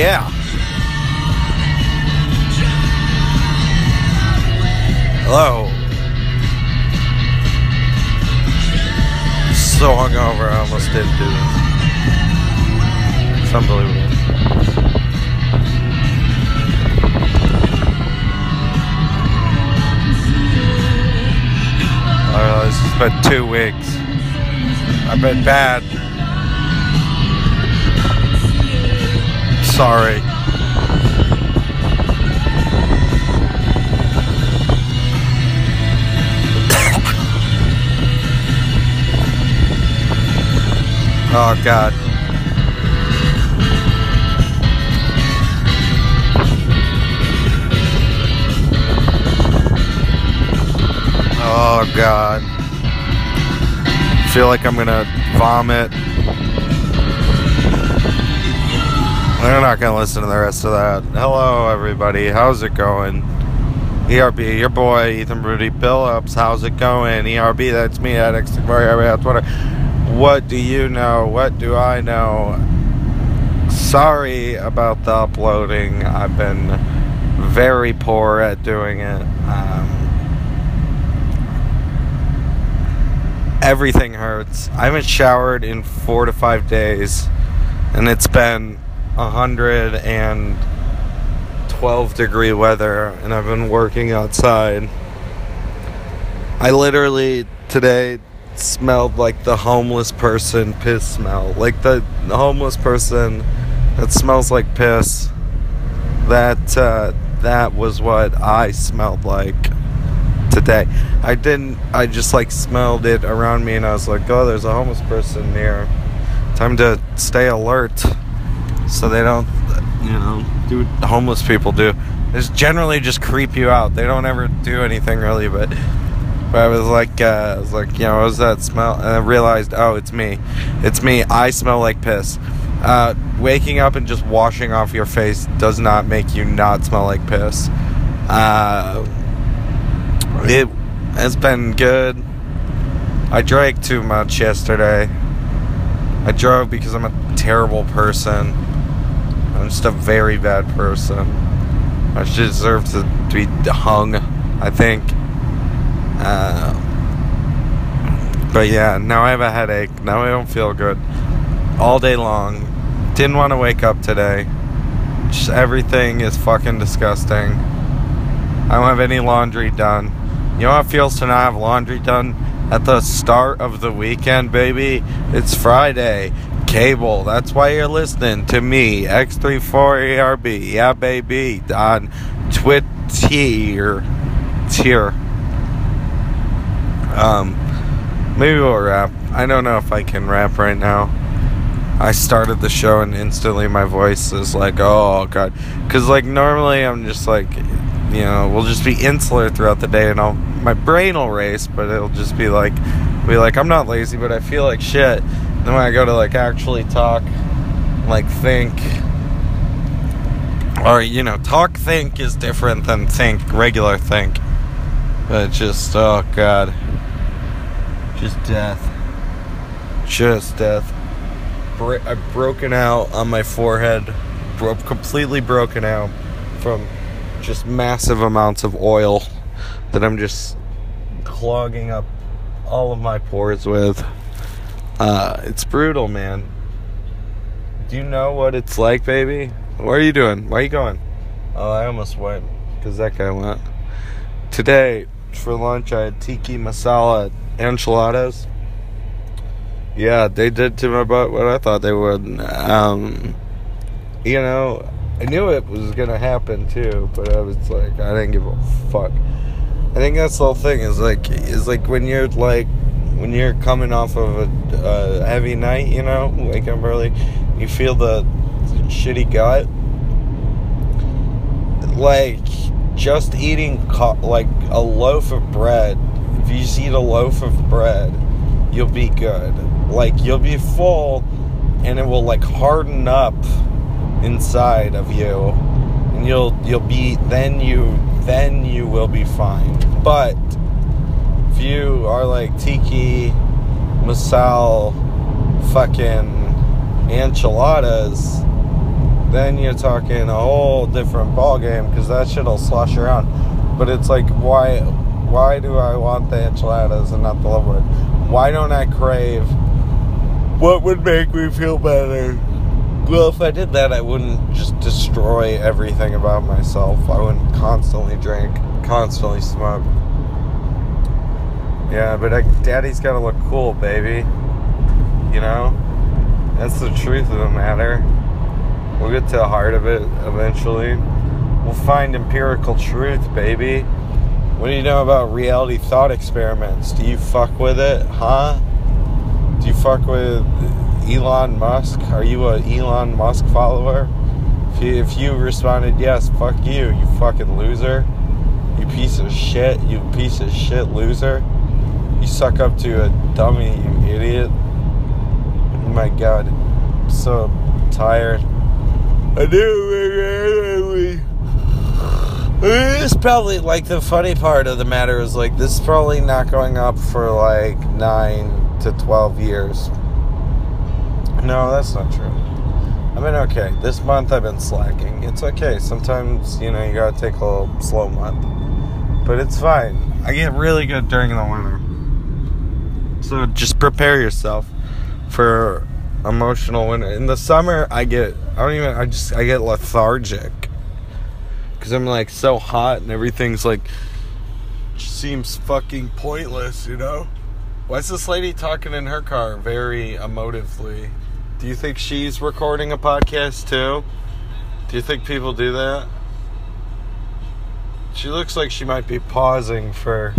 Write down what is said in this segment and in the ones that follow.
Yeah. Hello. So hungover, I almost didn't do this. It's unbelievable. Uh, this has been two weeks. I've been bad. Sorry. oh God. Oh God. Feel like I'm gonna vomit. Not gonna listen to the rest of that. Hello, everybody. How's it going? ERB, your boy Ethan Rudy Phillips. How's it going? ERB, that's me at X on Twitter. What do you know? What do I know? Sorry about the uploading. I've been very poor at doing it. Um, everything hurts. I haven't showered in four to five days, and it's been a hundred and twelve degree weather, and I've been working outside. I literally today smelled like the homeless person piss smell, like the homeless person that smells like piss. That uh, that was what I smelled like today. I didn't. I just like smelled it around me, and I was like, "Oh, there's a homeless person near. Time to stay alert, so they don't, you know, do what homeless people do. They generally just creep you out. They don't ever do anything really, but." But I was like, uh, I was like, you know, what was that smell? And I realized, oh, it's me. It's me. I smell like piss. Uh, waking up and just washing off your face does not make you not smell like piss. Uh, it has been good. I drank too much yesterday. I drove because I'm a terrible person. I'm just a very bad person. I should deserve to, to be hung, I think. Uh, but yeah, now I have a headache. Now I don't feel good. All day long. Didn't want to wake up today. Just everything is fucking disgusting. I don't have any laundry done. You know how it feels to not have laundry done at the start of the weekend, baby? It's Friday. Cable. That's why you're listening to me, X34ARB. Yeah, baby. On Twitter. Tier. Um, maybe we'll rap. I don't know if I can rap right now. I started the show and instantly my voice is like, oh god, because like normally I'm just like, you know, we'll just be insular throughout the day and I'll my brain will race, but it'll just be like, be like I'm not lazy, but I feel like shit. Then when I go to like actually talk, like think, or you know, talk think is different than think regular think. But just oh god, just death, just death. I've broken out on my forehead, bro- completely broken out from just massive amounts of oil that I'm just clogging up all of my pores with. Uh, it's brutal, man. Do you know what it's like, baby? What are you doing? Where are you going? Oh, I almost went because that guy went. Today, for lunch, I had tiki masala enchiladas. Yeah, they did to my butt what I thought they would. Um, you know, I knew it was gonna happen too, but I was like, I didn't give a fuck. I think that's the whole thing. Is like, is like when you're like, when you're coming off of a, a heavy night, you know, wake up early, you feel the shitty gut. Like, just eating co- like a loaf of bread. If you just eat a loaf of bread, you'll be good. Like you'll be full, and it will like harden up inside of you, and you'll you'll be then you then you will be fine. But you are like tiki, masal, fucking enchiladas, then you're talking a whole different ball game because that shit'll slosh around. But it's like, why, why do I want the enchiladas and not the love? Why don't I crave? What would make me feel better? Well, if I did that, I wouldn't just destroy everything about myself. I wouldn't constantly drink, constantly smoke. Yeah, but I, daddy's gotta look cool, baby. You know? That's the truth of the matter. We'll get to the heart of it eventually. We'll find empirical truth, baby. What do you know about reality thought experiments? Do you fuck with it, huh? Do you fuck with Elon Musk? Are you a Elon Musk follower? If you, if you responded yes, fuck you, you fucking loser. You piece of shit, you piece of shit loser. Suck up to a dummy, you idiot. Oh my god, I'm so tired. I do. It's probably like the funny part of the matter is like this is probably not going up for like nine to twelve years. No, that's not true. I mean, okay, this month I've been slacking. It's okay. Sometimes, you know, you gotta take a little slow month. But it's fine. I get really good during the winter. So just prepare yourself for emotional winter. In the summer, I get I don't even I just I get lethargic because I'm like so hot and everything's like seems fucking pointless, you know. Why is this lady talking in her car very emotively? Do you think she's recording a podcast too? Do you think people do that? She looks like she might be pausing for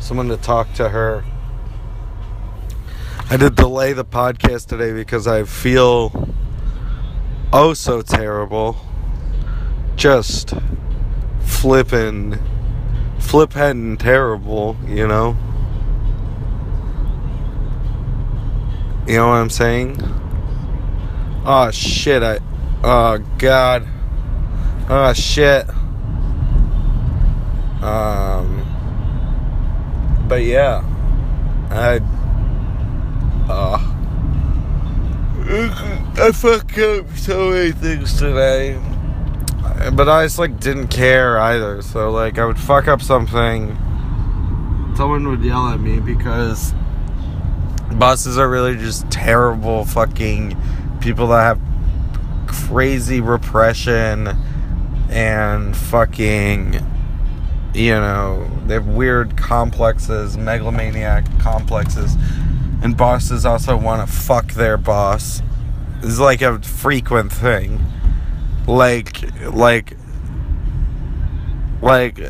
someone to talk to her. I did delay the podcast today because I feel oh so terrible. Just flipping, flip heading terrible, you know? You know what I'm saying? Oh shit, I. Oh god. Oh shit. Um. But yeah. I uh, I fucked up so many things today. But I just like didn't care either. So like I would fuck up something. Someone would yell at me because bosses are really just terrible fucking people that have crazy repression and fucking you know, they have weird complexes, megalomaniac complexes and bosses also want to fuck their boss. It's like a frequent thing. Like, like, like,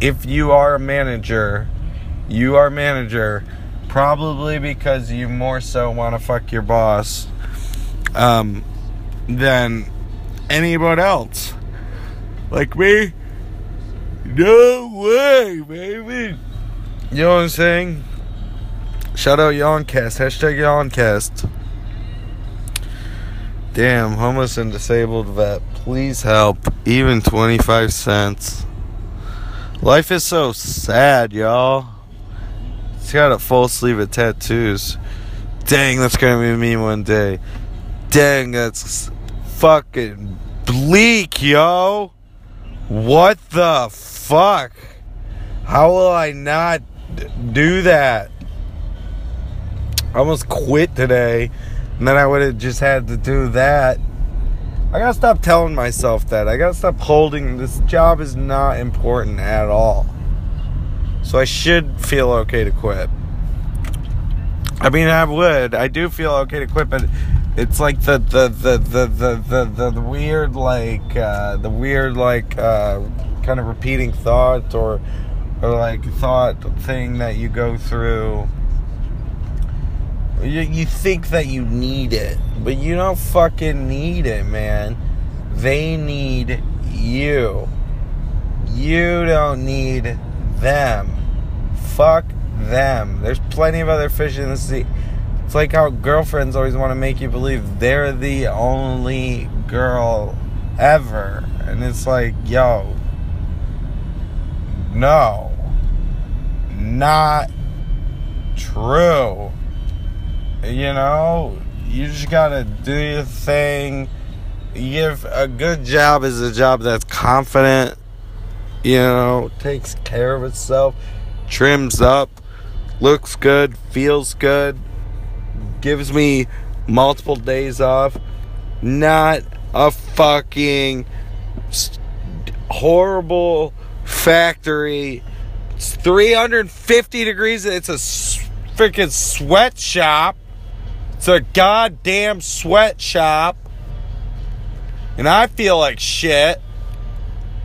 if you are a manager, you are manager, probably because you more so want to fuck your boss, um, than anyone else. Like me? No way, baby. You know what I'm saying? Shout out Yawncast. Hashtag Yawncast. Damn, homeless and disabled vet. Please help. Even 25 cents. Life is so sad, y'all. He's got a full sleeve of tattoos. Dang, that's gonna be me one day. Dang, that's fucking bleak, yo. What the fuck? How will I not do that? I almost quit today, and then I would have just had to do that. I gotta stop telling myself that. I gotta stop holding this job is not important at all. So I should feel okay to quit. I mean, I would. I do feel okay to quit, but it's like the the the the the the, the, weird like uh, the weird like uh, kind of repeating thought or or like thought thing that you go through you, you think that you need it, but you don't fucking need it, man. They need you. You don't need them. Fuck them. There's plenty of other fish in the sea. It's like how girlfriends always want to make you believe they're the only girl ever. And it's like, yo, no, not true you know, you just gotta do your thing if a good job is a job that's confident, you know, takes care of itself, trims up, looks good, feels good, gives me multiple days off, not a fucking horrible factory. It's 350 degrees. It's a freaking sweatshop. It's a goddamn sweatshop. And I feel like shit.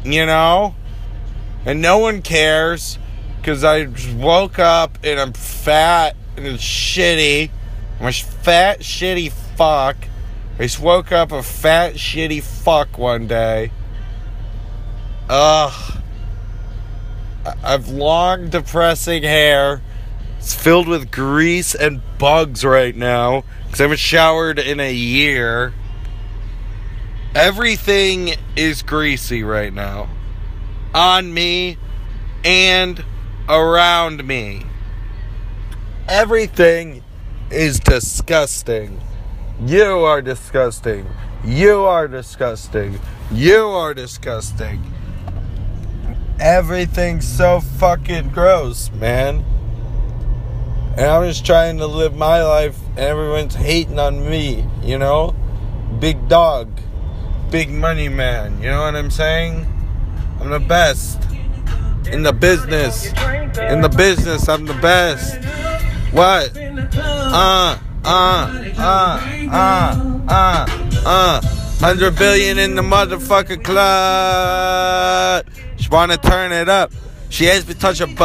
You know? And no one cares. Because I woke up and I'm fat and it's shitty. I'm a fat, shitty fuck. I just woke up a fat, shitty fuck one day. Ugh. I've long, depressing hair. It's filled with grease and bugs right now because I haven't showered in a year. Everything is greasy right now. On me and around me. Everything is disgusting. You are disgusting. You are disgusting. You are disgusting. Everything's so fucking gross, man. And I'm just trying to live my life, and everyone's hating on me, you know? Big dog, big money man, you know what I'm saying? I'm the best in the business. In the business, I'm the best. What? Uh, uh, uh, uh, uh, uh. 100 billion in the motherfucking club. She wanna turn it up. She has to touch her butt.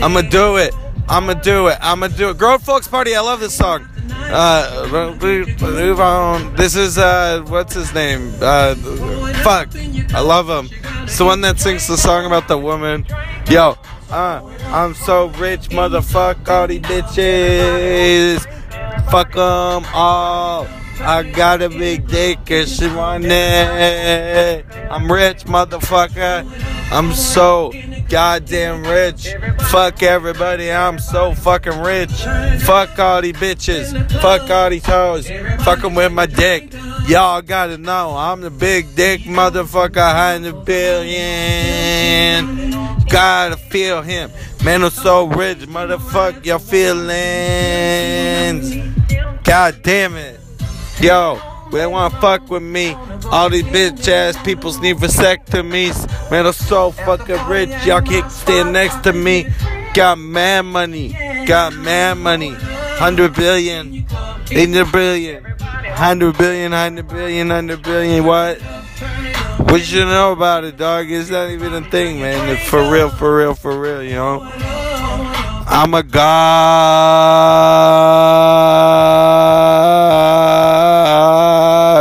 I'ma do it. I'ma do it. I'ma do it. Grown Folks Party. I love this song. Uh, move on. This is uh, what's his name? Uh, fuck. I love him. It's the one that sings the song about the woman. Yo, uh, I'm so rich, motherfuck all these bitches. Fuck them all. I got a big dick and she want it. I'm rich, motherfucker. I'm so goddamn rich. Fuck everybody, I'm so fucking rich. Fuck all these bitches. Fuck all these hoes. Fuck them with my dick. Y'all gotta know, I'm the big dick motherfucker, hundred billion. Gotta feel him. Man, I'm so rich, motherfucker, your feelings. God damn it. Yo, they wanna fuck with me. All these bitch ass peoples need vasectomies. Man, I'm so fucking rich. Y'all can't stand next to me. Got mad money. Got mad money. Hundred billion. Hundred billion. Hundred billion. Hundred billion. Hundred billion. What? What you know about it, dog? It's not even a thing, man. It's for real, for real, for real, you know? I'm a god.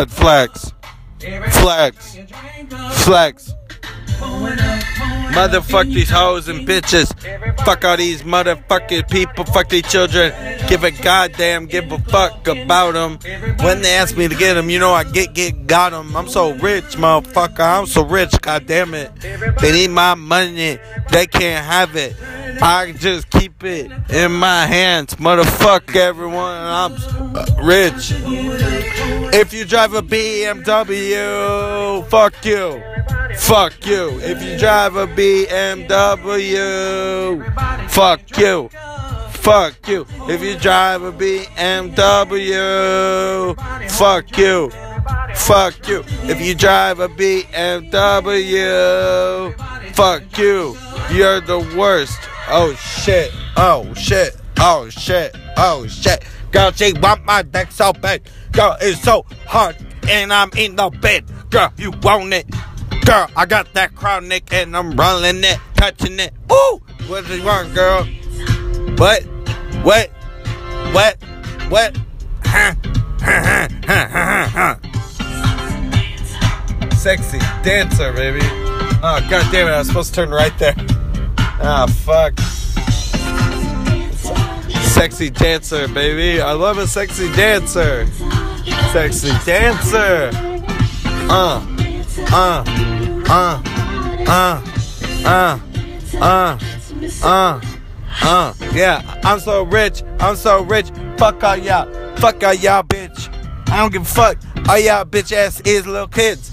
Flex. Flex. Flex. Motherfuck these hoes and bitches. Fuck all these motherfucking people. Fuck these children. Give a goddamn give a fuck about them. When they ask me to get them, you know I get get got them. I'm so rich, motherfucker. I'm so rich. goddamn it. They need my money. They can't have it. I just keep it in my hands. Motherfuck everyone. I'm uh, rich. If you drive a BMW, fuck you. Fuck you. If you drive a BMW, fuck you. Fuck you. If you drive a BMW, fuck you. Fuck you. If you drive a BMW, fuck you. You're the worst. Oh shit. Oh shit. Oh shit. Oh shit. Girl, she want my dick so bad. Girl, it's so hard. And I'm in the bed. Girl, you want it. Girl, I got that chronic and I'm rolling it, touching it. Ooh! What you want, girl? What? What? What? What? Huh? Huh? Huh? Sexy dancer, baby. Oh, god damn it, I was supposed to turn right there. Ah, fuck. Sexy dancer, baby. I love a sexy dancer. Sexy dancer. Uh, uh, uh, uh, uh, uh, uh, uh. Yeah, I'm so rich. I'm so rich. Fuck all y'all. Fuck all y'all, bitch. I don't give a fuck. All y'all bitch ass is little kids.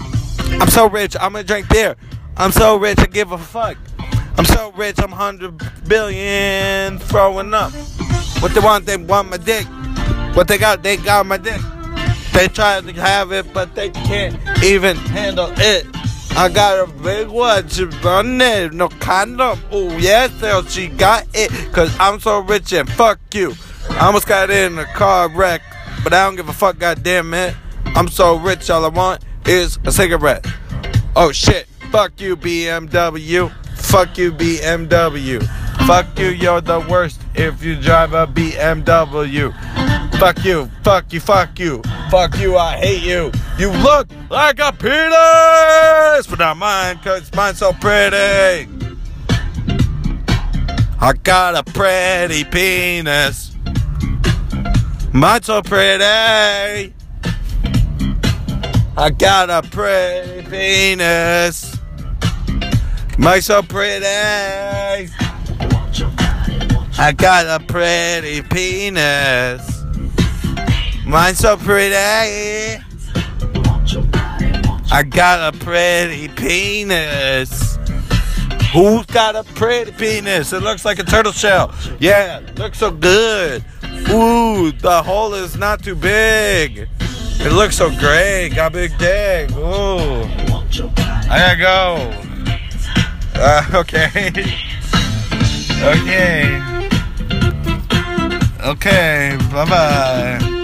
I'm so rich, I'm gonna drink beer. I'm so rich, I give a fuck. I'm so rich, I'm 100 billion throwing up. What they want, they want my dick. What they got, they got my dick. They try to have it, but they can't even handle it. I got a big one, she run it, no condom. Oh yes, hell, she got it, cause I'm so rich and fuck you. I almost got in a car wreck, but I don't give a fuck, goddamn it. I'm so rich, all I want is a cigarette. Oh shit, fuck you, BMW. Fuck you, BMW. Fuck you, you're the worst if you drive a BMW. Fuck you, fuck you, fuck you. Fuck you, I hate you. You look like a penis, but not mine, cause mine's so pretty. I got a pretty penis. Mine's so pretty. I got a pretty penis. Mine's so pretty. I got a pretty penis. Mine's so pretty. I got a pretty penis. Who's got a pretty penis? It looks like a turtle shell. Yeah, looks so good. Ooh, the hole is not too big. It looks so great. Got big dick. Ooh. I gotta go. Uh, okay. okay. Okay. Bye bye.